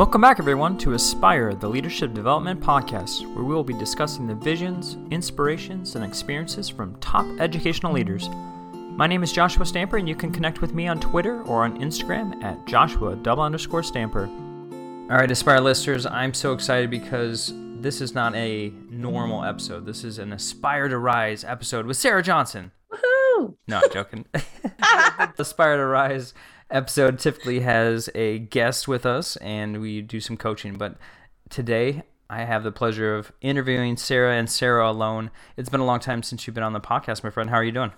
Welcome back, everyone, to Aspire, the Leadership Development Podcast, where we will be discussing the visions, inspirations, and experiences from top educational leaders. My name is Joshua Stamper, and you can connect with me on Twitter or on Instagram at Joshua double underscore Stamper. All right, Aspire listeners, I'm so excited because this is not a normal episode. This is an Aspire to Rise episode with Sarah Johnson. Woohoo! No, I'm joking. Aspire to Rise episode typically has a guest with us and we do some coaching, but today I have the pleasure of interviewing Sarah and Sarah alone. It's been a long time since you've been on the podcast, my friend. How are you doing?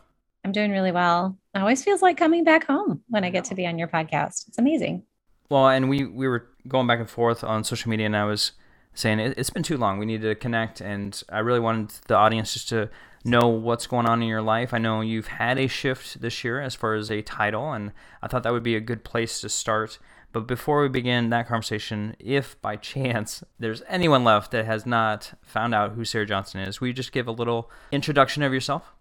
I'm doing really well. It always feels like coming back home when I get to be on your podcast. It's amazing. Well, and we we were going back and forth on social media, and I was saying it, has been too long. We need to connect, and I really wanted the audience just to know what's going on in your life. I know you've had a shift this year as far as a title, and I thought that would be a good place to start. But before we begin that conversation, if by chance there's anyone left that has not found out who Sarah Johnson is, will you just give a little introduction of yourself?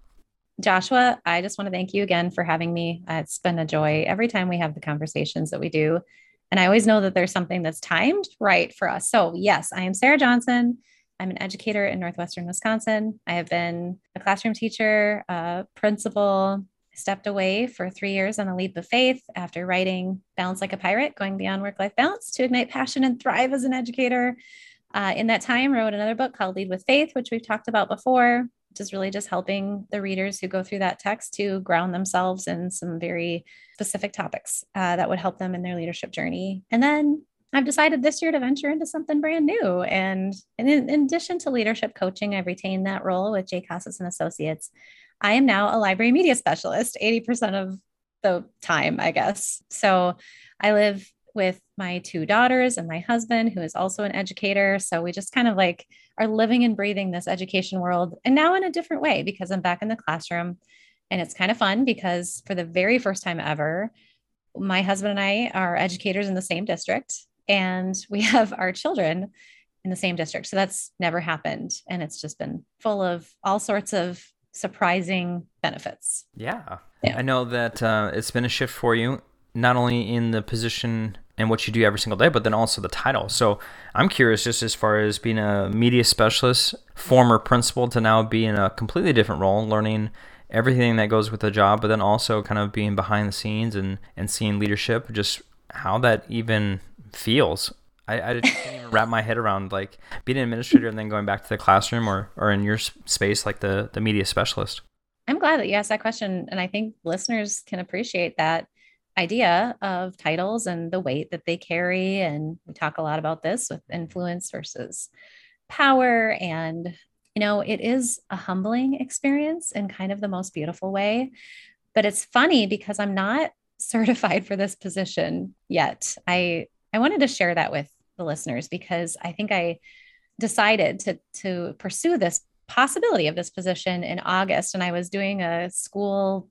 Joshua, I just want to thank you again for having me. Uh, it's been a joy every time we have the conversations that we do. And I always know that there's something that's timed right for us. So, yes, I am Sarah Johnson. I'm an educator in Northwestern Wisconsin. I have been a classroom teacher, a principal. Stepped away for three years on a leap of faith after writing Balance Like a Pirate, going beyond work life balance to ignite passion and thrive as an educator. Uh, in that time, wrote another book called Lead with Faith, which we've talked about before, is really just helping the readers who go through that text to ground themselves in some very specific topics uh, that would help them in their leadership journey. And then I've decided this year to venture into something brand new. And, and in, in, addition to leadership coaching, I've retained that role with Jay Casas and Associates. I am now a library media specialist, 80% of the time, I guess. So I live with my two daughters and my husband, who is also an educator. So we just kind of like are living and breathing this education world and now in a different way because I'm back in the classroom. And it's kind of fun because for the very first time ever, my husband and I are educators in the same district and we have our children in the same district. So that's never happened. And it's just been full of all sorts of surprising benefits. Yeah. yeah. I know that uh, it's been a shift for you, not only in the position and what you do every single day, but then also the title. So I'm curious, just as far as being a media specialist, former principal, to now be in a completely different role, learning everything that goes with the job, but then also kind of being behind the scenes and, and seeing leadership, just how that even feels. I, I just can't even wrap my head around like being an administrator and then going back to the classroom or, or in your space, like the, the media specialist. I'm glad that you asked that question. And I think listeners can appreciate that idea of titles and the weight that they carry. And we talk a lot about this with influence versus power. And, you know, it is a humbling experience in kind of the most beautiful way. But it's funny because I'm not certified for this position yet. I I wanted to share that with the listeners because I think I decided to to pursue this possibility of this position in August and I was doing a school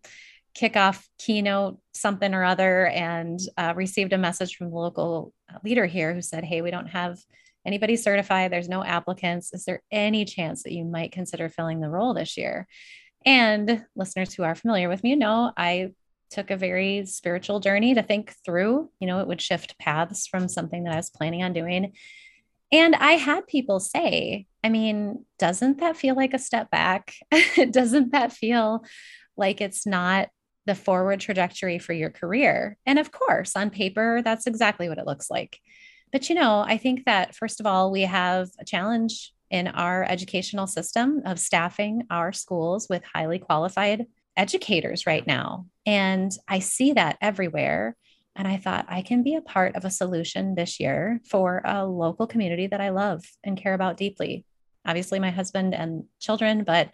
kickoff keynote something or other and uh, received a message from the local leader here who said hey we don't have anybody certified there's no applicants is there any chance that you might consider filling the role this year and listeners who are familiar with me know i took a very spiritual journey to think through. You know, it would shift paths from something that I was planning on doing. And I had people say, I mean, doesn't that feel like a step back? doesn't that feel like it's not the forward trajectory for your career? And of course, on paper, that's exactly what it looks like. But, you know, I think that first of all, we have a challenge in our educational system of staffing our schools with highly qualified educators right now. And I see that everywhere. And I thought I can be a part of a solution this year for a local community that I love and care about deeply. Obviously, my husband and children, but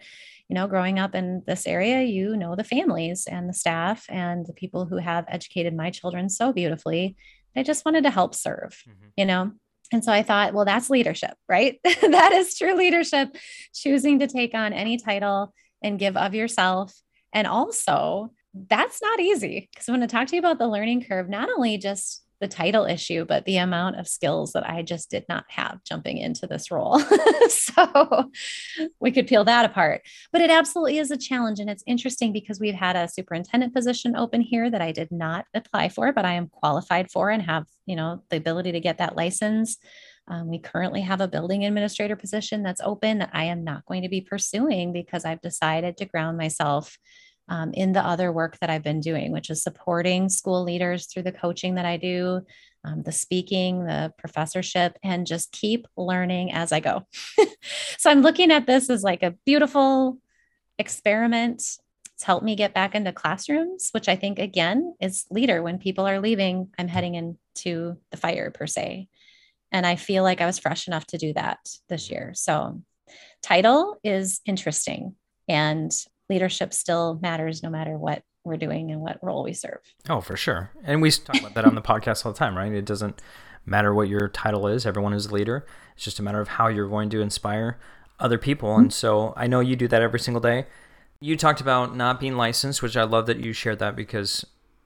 you know, growing up in this area, you know the families and the staff and the people who have educated my children so beautifully. I just wanted to help serve, mm-hmm. you know. And so I thought, well, that's leadership, right? that is true leadership, choosing to take on any title and give of yourself and also, that's not easy because I want to talk to you about the learning curve, not only just the title issue, but the amount of skills that I just did not have jumping into this role. so we could peel that apart. But it absolutely is a challenge. And it's interesting because we've had a superintendent position open here that I did not apply for, but I am qualified for and have, you know, the ability to get that license. Um, we currently have a building administrator position that's open that I am not going to be pursuing because I've decided to ground myself um, in the other work that I've been doing, which is supporting school leaders through the coaching that I do, um, the speaking, the professorship, and just keep learning as I go. so I'm looking at this as like a beautiful experiment. It's helped me get back into classrooms, which I think, again, is leader. When people are leaving, I'm heading into the fire per se. And I feel like I was fresh enough to do that this year. So, title is interesting. And leadership still matters no matter what we're doing and what role we serve. Oh, for sure. And we talk about that on the podcast all the time, right? It doesn't matter what your title is, everyone is a leader. It's just a matter of how you're going to inspire other people. Mm-hmm. And so I know you do that every single day. You talked about not being licensed, which I love that you shared that because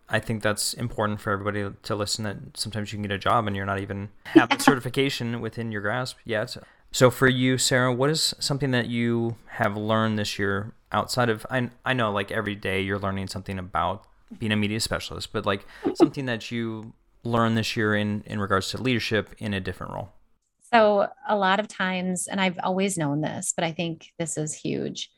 I think that's important for everybody to listen that sometimes you can get a job and you're not even have the certification within your grasp yet. So for you, Sarah, what is something that you have learned this year outside of I I know like every day you're learning something about being a media specialist, but like something that you learned this year in in regards to leadership in a different role. So a lot of times and I've always known this, but I think this is huge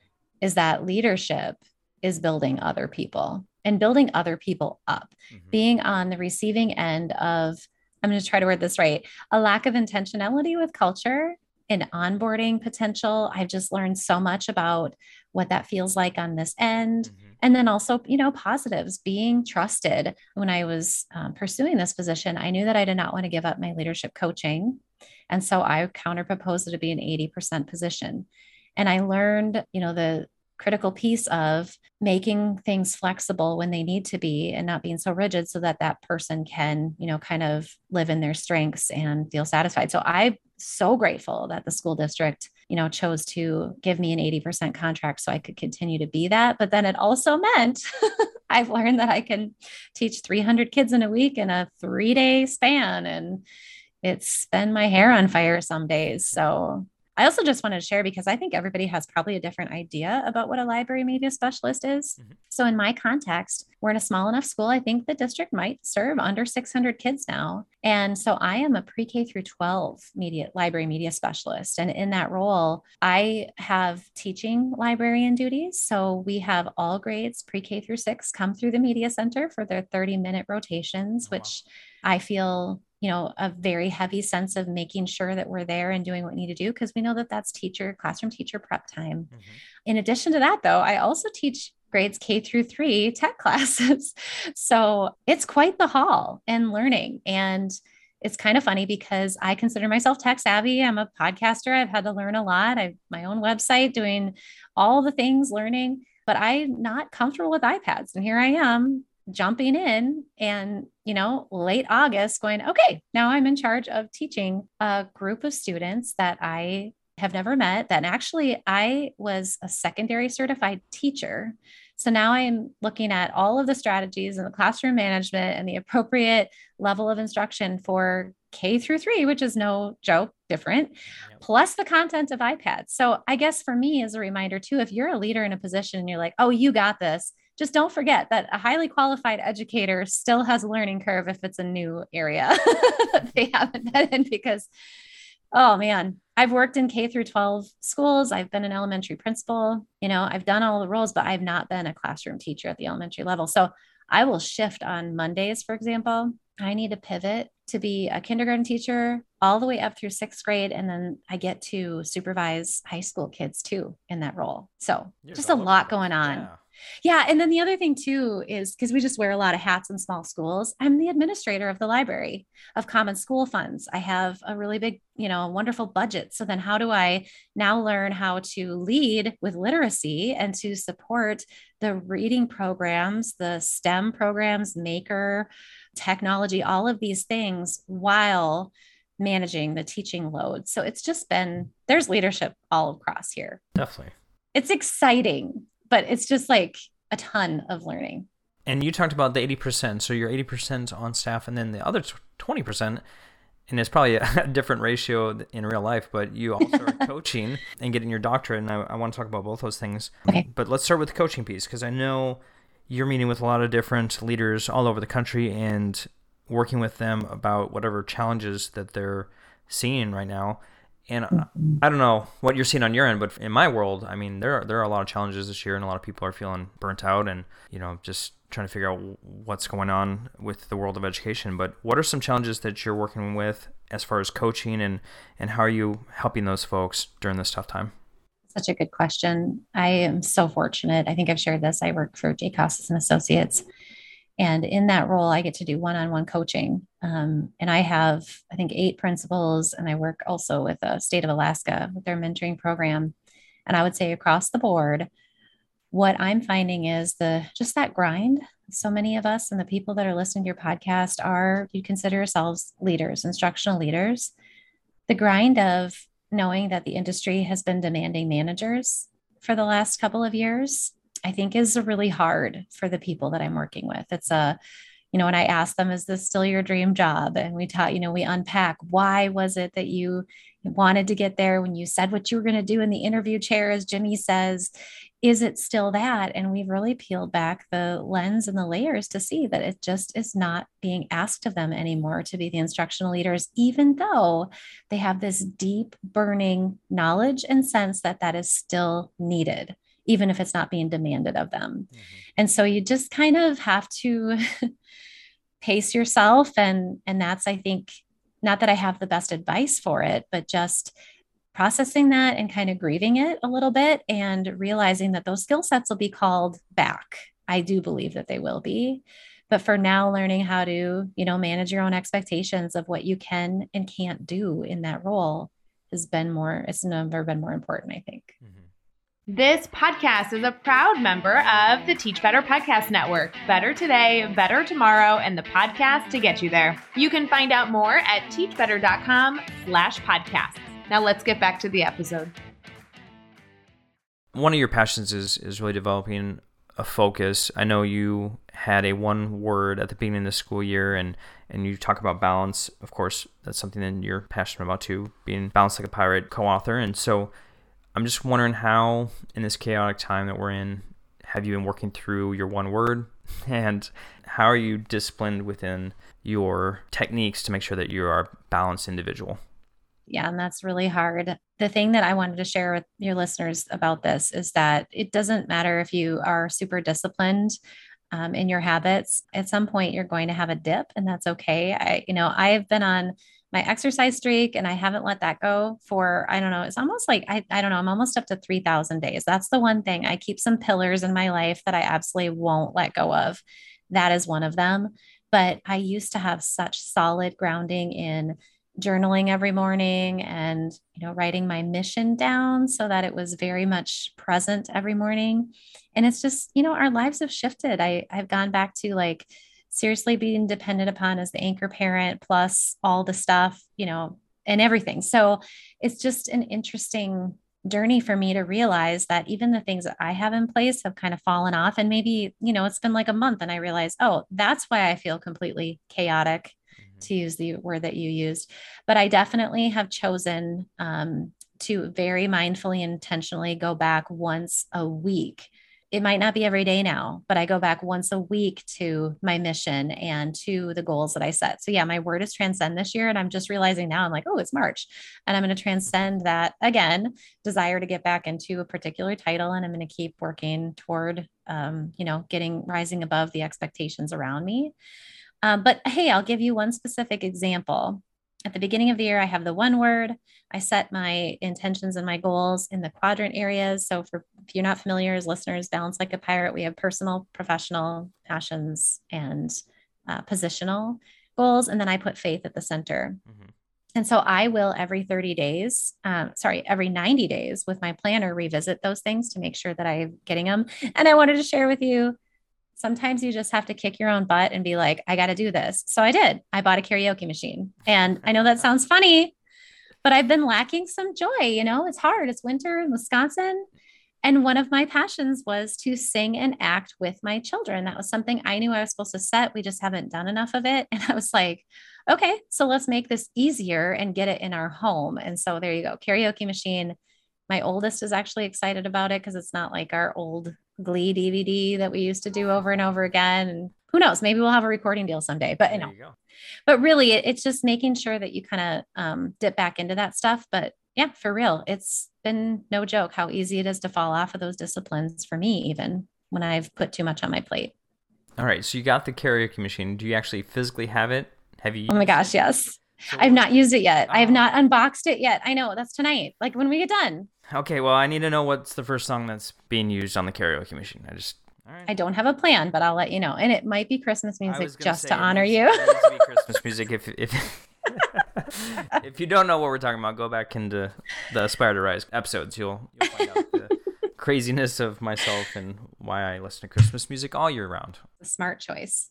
is that leadership is building other people and building other people up. Mm-hmm. Being on the receiving end of I'm going to try to word this right, a lack of intentionality with culture and onboarding potential. I've just learned so much about what that feels like on this end. Mm-hmm. And then also, you know, positives, being trusted. When I was um, pursuing this position, I knew that I did not want to give up my leadership coaching. And so I counter proposed it to be an 80% position. And I learned, you know, the critical piece of making things flexible when they need to be and not being so rigid so that that person can you know kind of live in their strengths and feel satisfied. So i'm so grateful that the school district you know chose to give me an 80% contract so i could continue to be that. But then it also meant i've learned that i can teach 300 kids in a week in a three day span and it's been my hair on fire some days. So I also just wanted to share because I think everybody has probably a different idea about what a library media specialist is. Mm-hmm. So, in my context, we're in a small enough school. I think the district might serve under 600 kids now. And so, I am a pre K through 12 media library media specialist. And in that role, I have teaching librarian duties. So, we have all grades pre K through six come through the media center for their 30 minute rotations, oh, which I feel you know a very heavy sense of making sure that we're there and doing what we need to do because we know that that's teacher classroom teacher prep time mm-hmm. in addition to that though i also teach grades k through 3 tech classes so it's quite the haul and learning and it's kind of funny because I consider myself tech savvy. I'm a podcaster. I've had to learn a lot. I've my own website doing all the things learning, but I'm not comfortable with iPads. And here I am jumping in and, you know, late August going, okay, now I'm in charge of teaching a group of students that I have never met. That actually I was a secondary certified teacher. So now I'm looking at all of the strategies and the classroom management and the appropriate level of instruction for K through three, which is no joke, different, plus the content of iPads. So I guess for me, as a reminder too, if you're a leader in a position and you're like, oh, you got this, just don't forget that a highly qualified educator still has a learning curve if it's a new area that they haven't been in because oh man i've worked in k through 12 schools. I've been an elementary principal you know i've done all the roles but i've not been a classroom teacher at the elementary level. So i will shift on mondays for example. I need to pivot to be a kindergarten teacher all the way up through sixth grade and then i get to supervise high school kids too in that role. So You're just a lot going on. Yeah. Yeah. And then the other thing too is because we just wear a lot of hats in small schools, I'm the administrator of the library of common school funds. I have a really big, you know, wonderful budget. So then how do I now learn how to lead with literacy and to support the reading programs, the STEM programs, maker, technology, all of these things while managing the teaching load. So it's just been there's leadership all across here. Definitely. It's exciting but it's just like a ton of learning. And you talked about the 80%. So you're 80% on staff, and then the other 20%, and it's probably a different ratio in real life, but you also are coaching and getting your doctorate. And I, I, want to talk about both those things. Okay. But let's start with the coaching piece because I know you're meeting with a lot of different leaders all over the country and working with them about whatever challenges that they're seeing right now. And mm-hmm. I don't know what you're seeing on your end, but in my world, I mean, there are, there are a lot of challenges this year, and a lot of people are feeling burnt out, and you know, just trying to figure out what's going on with the world of education. But what are some challenges that you're working with as far as coaching, and and how are you helping those folks during this tough time? Such a good question. I am so fortunate. I think I've shared this. I work for J. Casas and Associates, and in that role, I get to do one on one coaching. Um, and I have, I think, eight principals, and I work also with the state of Alaska with their mentoring program. And I would say across the board, what I'm finding is the just that grind. So many of us and the people that are listening to your podcast are, you consider yourselves leaders, instructional leaders. The grind of knowing that the industry has been demanding managers for the last couple of years I think is really hard for the people that I'm working with. It's a, you know, when I ask them, is this still your dream job? And we talk, you know, we unpack why was it that you wanted to get there when you said what you were going to do in the interview chair, as Jimmy says, is it still that? And we've really peeled back the lens and the layers to see that it just is not being asked of them anymore to be the instructional leaders, even though they have this deep, burning knowledge and sense that that is still needed even if it's not being demanded of them. Mm-hmm. And so you just kind of have to pace yourself and and that's I think not that I have the best advice for it, but just processing that and kind of grieving it a little bit and realizing that those skill sets will be called back. I do believe that they will be. But for now, learning how to, you know, manage your own expectations of what you can and can't do in that role has been more, it's never been more important, I think. Mm-hmm. This podcast is a proud member of the Teach Better Podcast Network. Better today, better tomorrow, and the podcast to get you there. You can find out more at teachbetter.com slash podcasts. Now let's get back to the episode. One of your passions is is really developing a focus. I know you had a one word at the beginning of the school year and and you talk about balance. Of course, that's something that you're passionate about too, being balanced like a pirate co-author. And so I'm just wondering how, in this chaotic time that we're in, have you been working through your one word? And how are you disciplined within your techniques to make sure that you are a balanced individual? Yeah, and that's really hard. The thing that I wanted to share with your listeners about this is that it doesn't matter if you are super disciplined um, in your habits. At some point, you're going to have a dip, and that's okay. I, you know, I've been on my exercise streak and I haven't let that go for, I don't know, it's almost like, I, I don't know, I'm almost up to 3,000 days. That's the one thing. I keep some pillars in my life that I absolutely won't let go of. That is one of them. But I used to have such solid grounding in journaling every morning and you know writing my mission down so that it was very much present every morning and it's just you know our lives have shifted i i've gone back to like seriously being dependent upon as the anchor parent plus all the stuff you know and everything so it's just an interesting journey for me to realize that even the things that I have in place have kind of fallen off. And maybe, you know, it's been like a month and I realize, oh, that's why I feel completely chaotic, mm-hmm. to use the word that you used. But I definitely have chosen um, to very mindfully, and intentionally go back once a week it might not be every day now, but I go back once a week to my mission and to the goals that I set. So, yeah, my word is transcend this year. And I'm just realizing now I'm like, oh, it's March. And I'm going to transcend that again, desire to get back into a particular title. And I'm going to keep working toward, um, you know, getting rising above the expectations around me. Um, but hey, I'll give you one specific example at the beginning of the year, I have the one word. I set my intentions and my goals in the quadrant areas. So, for if you're not familiar as listeners, balance like a pirate, we have personal, professional, passions, and uh, positional goals. And then I put faith at the center. Mm-hmm. And so I will every 30 days, um, sorry, every 90 days with my planner revisit those things to make sure that I'm getting them. And I wanted to share with you sometimes you just have to kick your own butt and be like, I got to do this. So I did. I bought a karaoke machine. And I know that sounds funny, but I've been lacking some joy. You know, it's hard. It's winter in Wisconsin. And one of my passions was to sing and act with my children. That was something I knew I was supposed to set. We just haven't done enough of it. And I was like, okay, so let's make this easier and get it in our home. And so there you go karaoke machine. My oldest is actually excited about it because it's not like our old Glee DVD that we used to do over and over again. And who knows, maybe we'll have a recording deal someday, but you know, you but really it, it's just making sure that you kind of um, dip back into that stuff. But yeah, for real, it's been no joke how easy it is to fall off of those disciplines for me, even when I've put too much on my plate. All right. So you got the karaoke machine. Do you actually physically have it? Have you? Oh my gosh, yes. So I've not used it yet. Oh. I have not unboxed it yet. I know that's tonight. Like when we get done. Okay, well, I need to know what's the first song that's being used on the karaoke machine. I just I don't have a plan, but I'll let you know. And it might be Christmas music just to honor you. Christmas music. If if if you don't know what we're talking about, go back into the Aspire to Rise episodes. You'll you'll find out the craziness of myself and why I listen to Christmas music all year round. A smart choice.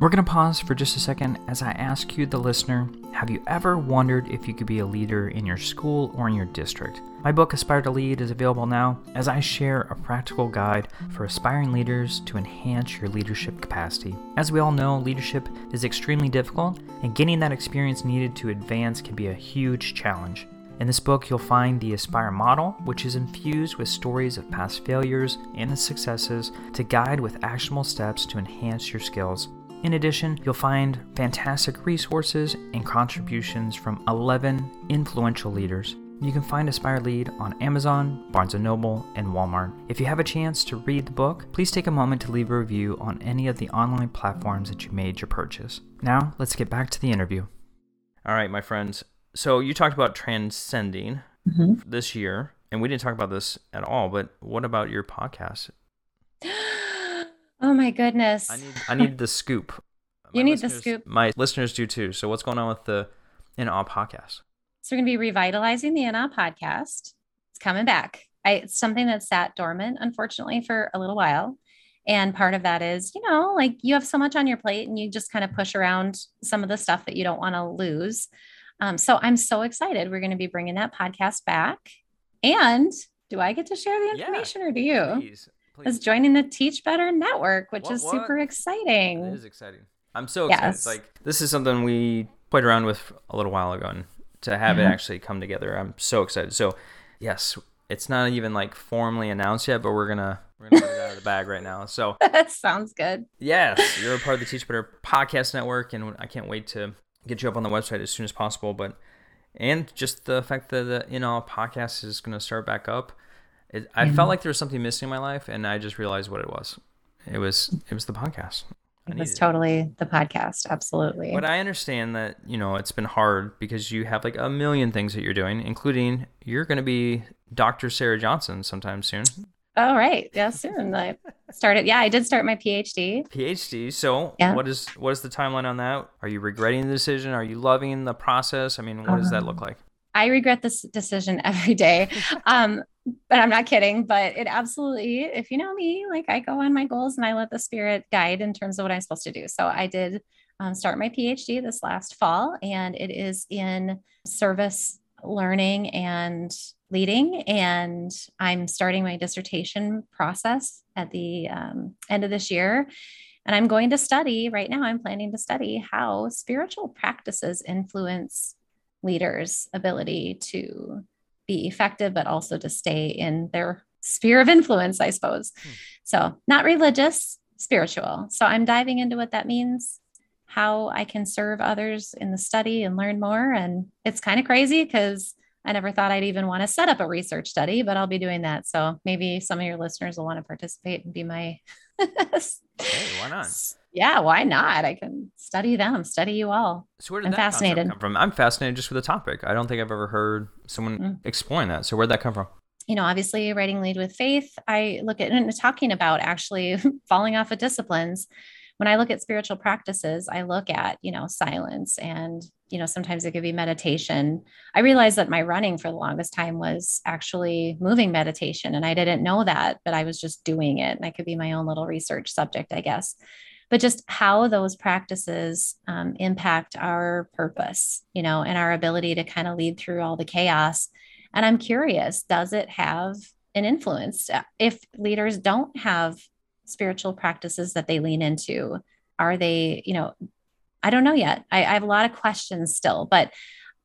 We're going to pause for just a second as I ask you, the listener, have you ever wondered if you could be a leader in your school or in your district? My book, Aspire to Lead, is available now as I share a practical guide for aspiring leaders to enhance your leadership capacity. As we all know, leadership is extremely difficult, and getting that experience needed to advance can be a huge challenge. In this book, you'll find the Aspire model, which is infused with stories of past failures and successes to guide with actionable steps to enhance your skills. In addition, you'll find fantastic resources and contributions from 11 influential leaders. You can find Aspire Lead on Amazon, Barnes & Noble, and Walmart. If you have a chance to read the book, please take a moment to leave a review on any of the online platforms that you made your purchase. Now, let's get back to the interview. All right, my friends. So you talked about transcending mm-hmm. this year, and we didn't talk about this at all, but what about your podcast? Oh my goodness. I need I need the scoop. you need the scoop. My listeners do too. So what's going on with the In Awe podcast? So we're going to be revitalizing the In Awe podcast. It's coming back. I, it's something that sat dormant, unfortunately, for a little while. And part of that is, you know, like you have so much on your plate and you just kind of push around some of the stuff that you don't want to lose. Um, so I'm so excited. We're going to be bringing that podcast back. And do I get to share the information yeah, or do you? Please is joining the Teach Better Network, which what, is super what? exciting. It is exciting. I'm so excited. Yes. Like this is something we played around with a little while ago, and to have mm-hmm. it actually come together, I'm so excited. So, yes, it's not even like formally announced yet, but we're gonna we're gonna get it out of the bag right now. So that sounds good. Yes, you're a part of the Teach Better Podcast Network, and I can't wait to get you up on the website as soon as possible. But and just the fact that the In Awe podcast is gonna start back up it, I mm-hmm. felt like there was something missing in my life, and I just realized what it was. It was it was the podcast. it was totally it. the podcast, absolutely. But I understand that you know it's been hard because you have like a million things that you're doing, including you're going to be Dr. Sarah Johnson sometime soon. Oh right, yeah, soon. I started. Yeah, I did start my PhD. PhD. So, yeah. what is what is the timeline on that? Are you regretting the decision? Are you loving the process? I mean, what does that look um, like? I regret this decision every day. Um, but I'm not kidding. But it absolutely, if you know me, like I go on my goals and I let the spirit guide in terms of what I'm supposed to do. So I did um, start my PhD this last fall, and it is in service learning and leading. And I'm starting my dissertation process at the um, end of this year. And I'm going to study right now, I'm planning to study how spiritual practices influence leaders' ability to be effective, but also to stay in their sphere of influence, I suppose. Hmm. So, not religious, spiritual. So, I'm diving into what that means, how I can serve others in the study and learn more. And it's kind of crazy because I never thought I'd even want to set up a research study, but I'll be doing that. So, maybe some of your listeners will want to participate and be my. hey, why not? yeah, why not? I can study them, study you all. So where did I'm that fascinated. come from? I'm fascinated just with the topic. I don't think I've ever heard someone mm. exploring that. So where'd that come from? You know, obviously writing lead with faith, I look at and talking about actually falling off of disciplines. When I look at spiritual practices, I look at, you know, silence and, you know, sometimes it could be meditation. I realized that my running for the longest time was actually moving meditation. And I didn't know that, but I was just doing it. And I could be my own little research subject, I guess but just how those practices um, impact our purpose, you know, and our ability to kind of lead through all the chaos. And I'm curious, does it have an influence. If leaders don't have spiritual practices that they lean into, are they, you know, I don't know yet. I, I have a lot of questions still, but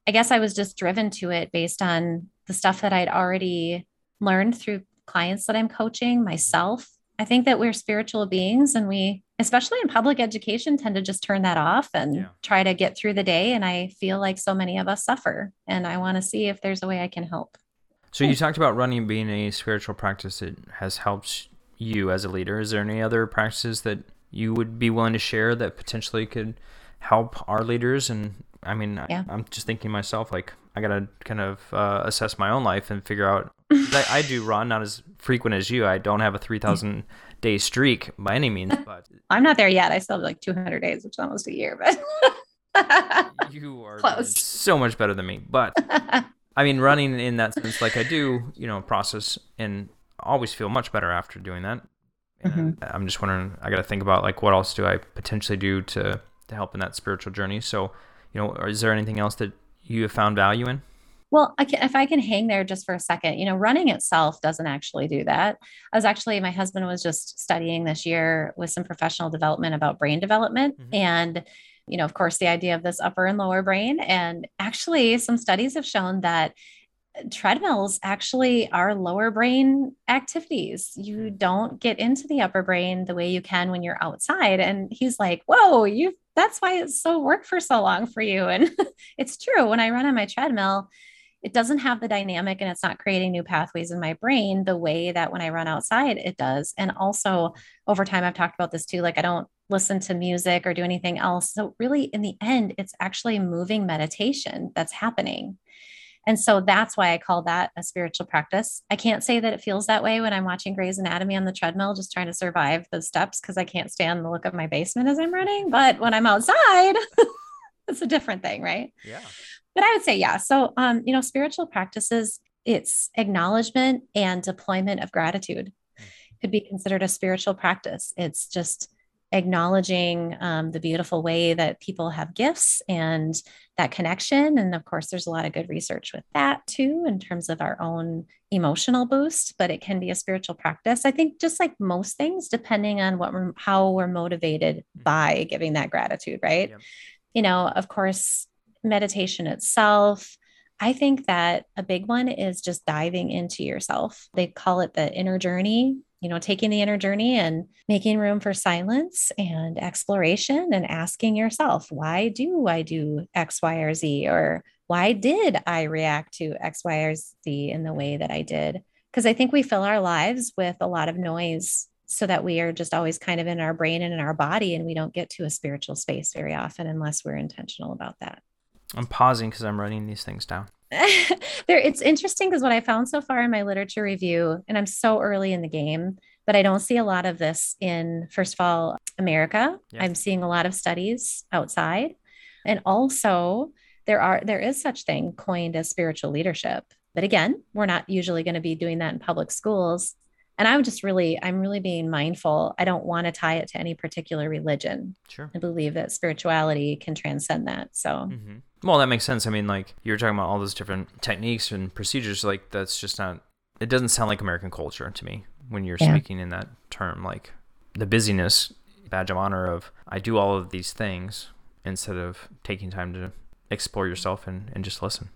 I guess I was just driven to it based on the stuff that I'd already learned through clients that I'm coaching myself. I think that we're spiritual beings and we, especially in public education, tend to just turn that off and yeah. try to get through the day. And I feel like so many of us suffer. And I want to see if there's a way I can help. So you talked about running being a spiritual practice that has helped you as a leader. Is there any other practices that you would be willing to share that potentially could help our leaders? And I mean, yeah. I, am just thinking myself, like, I got to kind of uh, assess my own life and figure out. I, I, do run, not as frequent as you. I don't have a 3,000 day streak by any means, but I'm not there yet. I still have like 200 days, which is almost a year, but you are Close. so much better than me. But I mean, running in that sense, like I do, you know, process and always feel much better after doing that. Mm-hmm. I'm just wondering, I got to think about like what else do I potentially do to to help in that spiritual journey. So, you know, is there anything else that you have found value in? Well, I can, if I can hang there just for a second, you know, running itself doesn't actually do that. I was actually, my husband was just studying this year with some professional development about brain development. Mm-hmm. And you know, of course, the idea of this upper and lower brain. And actually, some studies have shown that treadmills actually are lower brain activities. You hmm. don't get into the upper brain the way you can when you're outside. And he's like, Whoa, you that's why it's so worked for so long for you. And it's true. When I run on my treadmill, it doesn't have the dynamic and it's not creating new pathways in my brain the way that when I run outside it does. And also over time, I've talked about this too. Like I don't listen to music or do anything else. So, really, in the end, it's actually moving meditation that's happening. And so that's why I call that a spiritual practice. I can't say that it feels that way when I'm watching Grey's Anatomy on the treadmill, just trying to survive those steps because I can't stand the look of my basement as I'm running. But when I'm outside, it's a different thing, right? Yeah. But I would say, yeah. So, um, you know, spiritual practices, it's acknowledgement and deployment of gratitude hmm. could be considered a spiritual practice. It's just acknowledging um, the beautiful way that people have gifts and that connection. And of course, there's a lot of good research with that too, in terms of our own emotional boost, but it can be a spiritual practice. I think just like most things, depending on what we're, how we're motivated mm-hmm. by giving that gratitude, right? Yep. You know, of course, meditation itself. I think that a big one is just diving into yourself. They call it the inner journey you know, taking the inner journey and making room for silence and exploration and asking yourself, why do I do X, Y, or Z? Or why did I react to X, Y, or Z in the way that I did? Because I think we fill our lives with a lot of noise so that we are just always kind of in our brain and in our body and we don't get to a spiritual space very often unless we're intentional about that. I'm pausing because I'm writing these things down. there it's interesting because what I found so far in my literature review, and I'm so early in the game, but I don't see a lot of this in first of all America. Yeah. I'm seeing a lot of studies outside. And also there are there is such thing coined as spiritual leadership. But again, we're not usually going to be doing that in public schools. And I'm just really, I'm really being mindful. I don't want to tie it to any particular religion. Sure. I believe that spirituality can transcend that. So mm-hmm. Well, that makes sense. I mean, like you're talking about all those different techniques and procedures. Like that's just not. It doesn't sound like American culture to me when you're yeah. speaking in that term. Like the busyness, badge of honor of I do all of these things instead of taking time to explore yourself and, and just listen.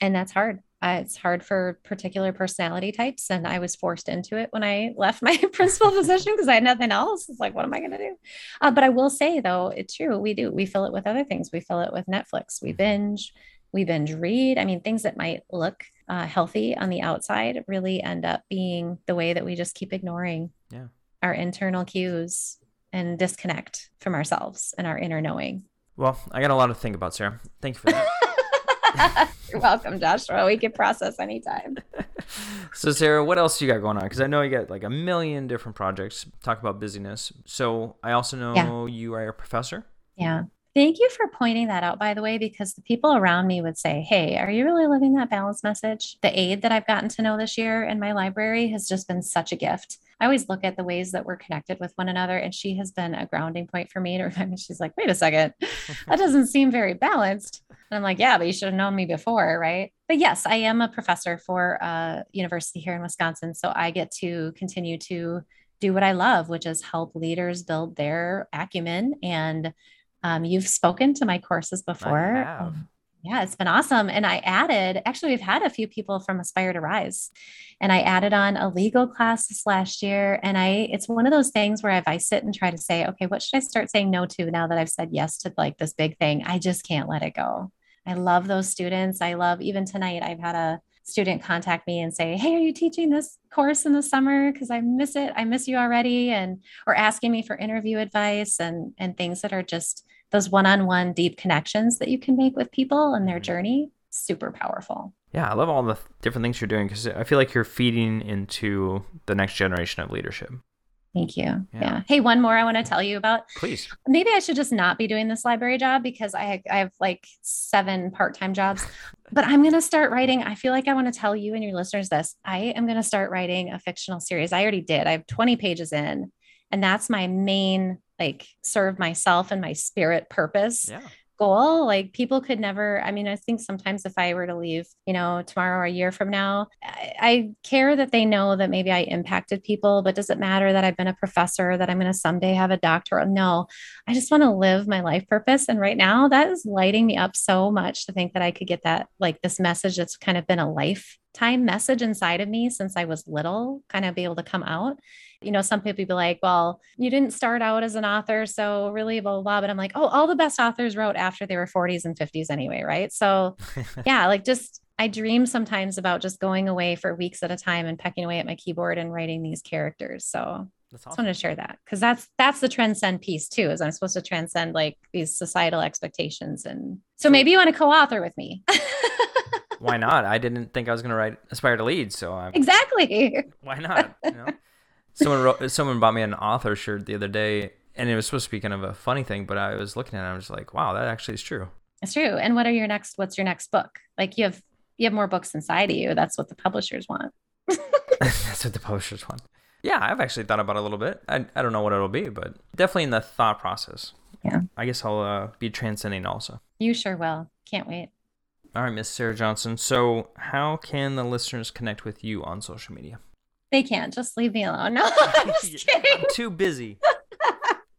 And that's hard. Uh, it's hard for particular personality types. And I was forced into it when I left my principal position because I had nothing else. It's like, what am I going to do? Uh, but I will say, though, it's true. We do. We fill it with other things. We fill it with Netflix. We mm-hmm. binge, we binge read. I mean, things that might look uh, healthy on the outside really end up being the way that we just keep ignoring yeah. our internal cues and disconnect from ourselves and our inner knowing. Well, I got a lot to think about, Sarah. Thank you for that. You're welcome, Joshua. We can process anytime. so, Sarah, what else you got going on? Because I know you got like a million different projects. Talk about busyness. So, I also know yeah. you are a professor. Yeah. Thank you for pointing that out, by the way, because the people around me would say, Hey, are you really living that balance message? The aid that I've gotten to know this year in my library has just been such a gift. I always look at the ways that we're connected with one another, and she has been a grounding point for me to remind me. She's like, Wait a second, that doesn't seem very balanced. And I'm like, yeah, but you should have known me before, right? But yes, I am a professor for a university here in Wisconsin. So I get to continue to do what I love, which is help leaders build their acumen. And um, you've spoken to my courses before. Um, yeah, it's been awesome. And I added, actually, we've had a few people from Aspire to Rise, and I added on a legal class this last year. And I, it's one of those things where if I sit and try to say, okay, what should I start saying no to now that I've said yes to like this big thing? I just can't let it go. I love those students. I love even tonight, I've had a student contact me and say, Hey, are you teaching this course in the summer? Because I miss it. I miss you already. And or asking me for interview advice and and things that are just those one-on-one deep connections that you can make with people and their mm-hmm. journey. Super powerful. Yeah, I love all the different things you're doing because I feel like you're feeding into the next generation of leadership. Thank you. Yeah. yeah. Hey, one more I want to tell you about. Please. Maybe I should just not be doing this library job because I I have like seven part-time jobs. But I'm going to start writing. I feel like I want to tell you and your listeners this. I am going to start writing a fictional series. I already did. I have 20 pages in, and that's my main like serve myself and my spirit purpose. Yeah goal. Like people could never, I mean, I think sometimes if I were to leave, you know, tomorrow or a year from now, I, I care that they know that maybe I impacted people, but does it matter that I've been a professor, that I'm going to someday have a doctorate? No, I just want to live my life purpose. And right now that is lighting me up so much to think that I could get that, like this message that's kind of been a lifetime message inside of me since I was little, kind of be able to come out you know, some people be like, well, you didn't start out as an author. So really, blah, blah, blah. But I'm like, oh, all the best authors wrote after they were 40s and 50s anyway. Right. So yeah, like just, I dream sometimes about just going away for weeks at a time and pecking away at my keyboard and writing these characters. So that's awesome. I just want to share that because that's that's the transcend piece too. Is I'm supposed to transcend like these societal expectations, and so maybe you want to co-author with me. why not? I didn't think I was going to write Aspire to Lead, so I'm, exactly. Why not? You know? someone wrote, someone bought me an author shirt the other day, and it was supposed to be kind of a funny thing, but I was looking at it, and I was like, wow, that actually is true. It's true. And what are your next? What's your next book? Like you have you have more books inside of you. That's what the publishers want. That's what the publishers want. Yeah, I've actually thought about it a little bit. I, I don't know what it'll be, but definitely in the thought process. Yeah. I guess I'll uh, be transcending also. You sure will. Can't wait. All right, Miss Sarah Johnson. So, how can the listeners connect with you on social media? They can't. Just leave me alone. No, I'm. I'm too busy.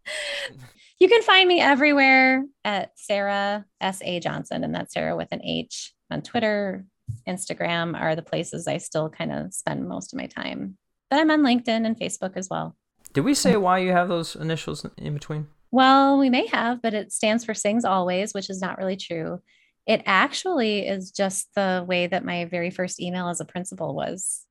you can find me everywhere at Sarah S. A. Johnson, and that's Sarah with an H on Twitter, Instagram are the places I still kind of spend most of my time. But I'm on LinkedIn and Facebook as well. Did we say why you have those initials in between? Well, we may have, but it stands for Sings Always, which is not really true. It actually is just the way that my very first email as a principal was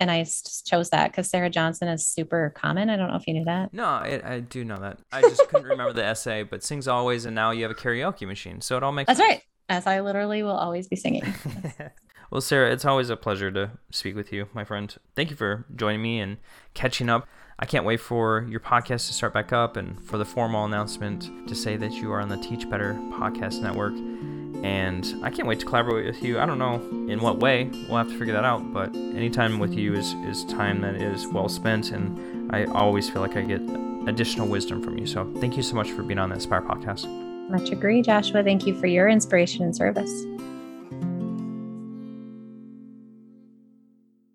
and I chose that because Sarah Johnson is super common. I don't know if you knew that. No, I, I do know that. I just couldn't remember the essay, but sings always, and now you have a karaoke machine, so it all makes. That's sense. right. As I literally will always be singing. well, Sarah, it's always a pleasure to speak with you, my friend. Thank you for joining me and catching up. I can't wait for your podcast to start back up and for the formal announcement to say that you are on the Teach Better Podcast Network and I can't wait to collaborate with you. I don't know in what way. We'll have to figure that out. But anytime with you is, is time that is well spent, and I always feel like I get additional wisdom from you. So thank you so much for being on the Inspire podcast. Much agree, Joshua. Thank you for your inspiration and service.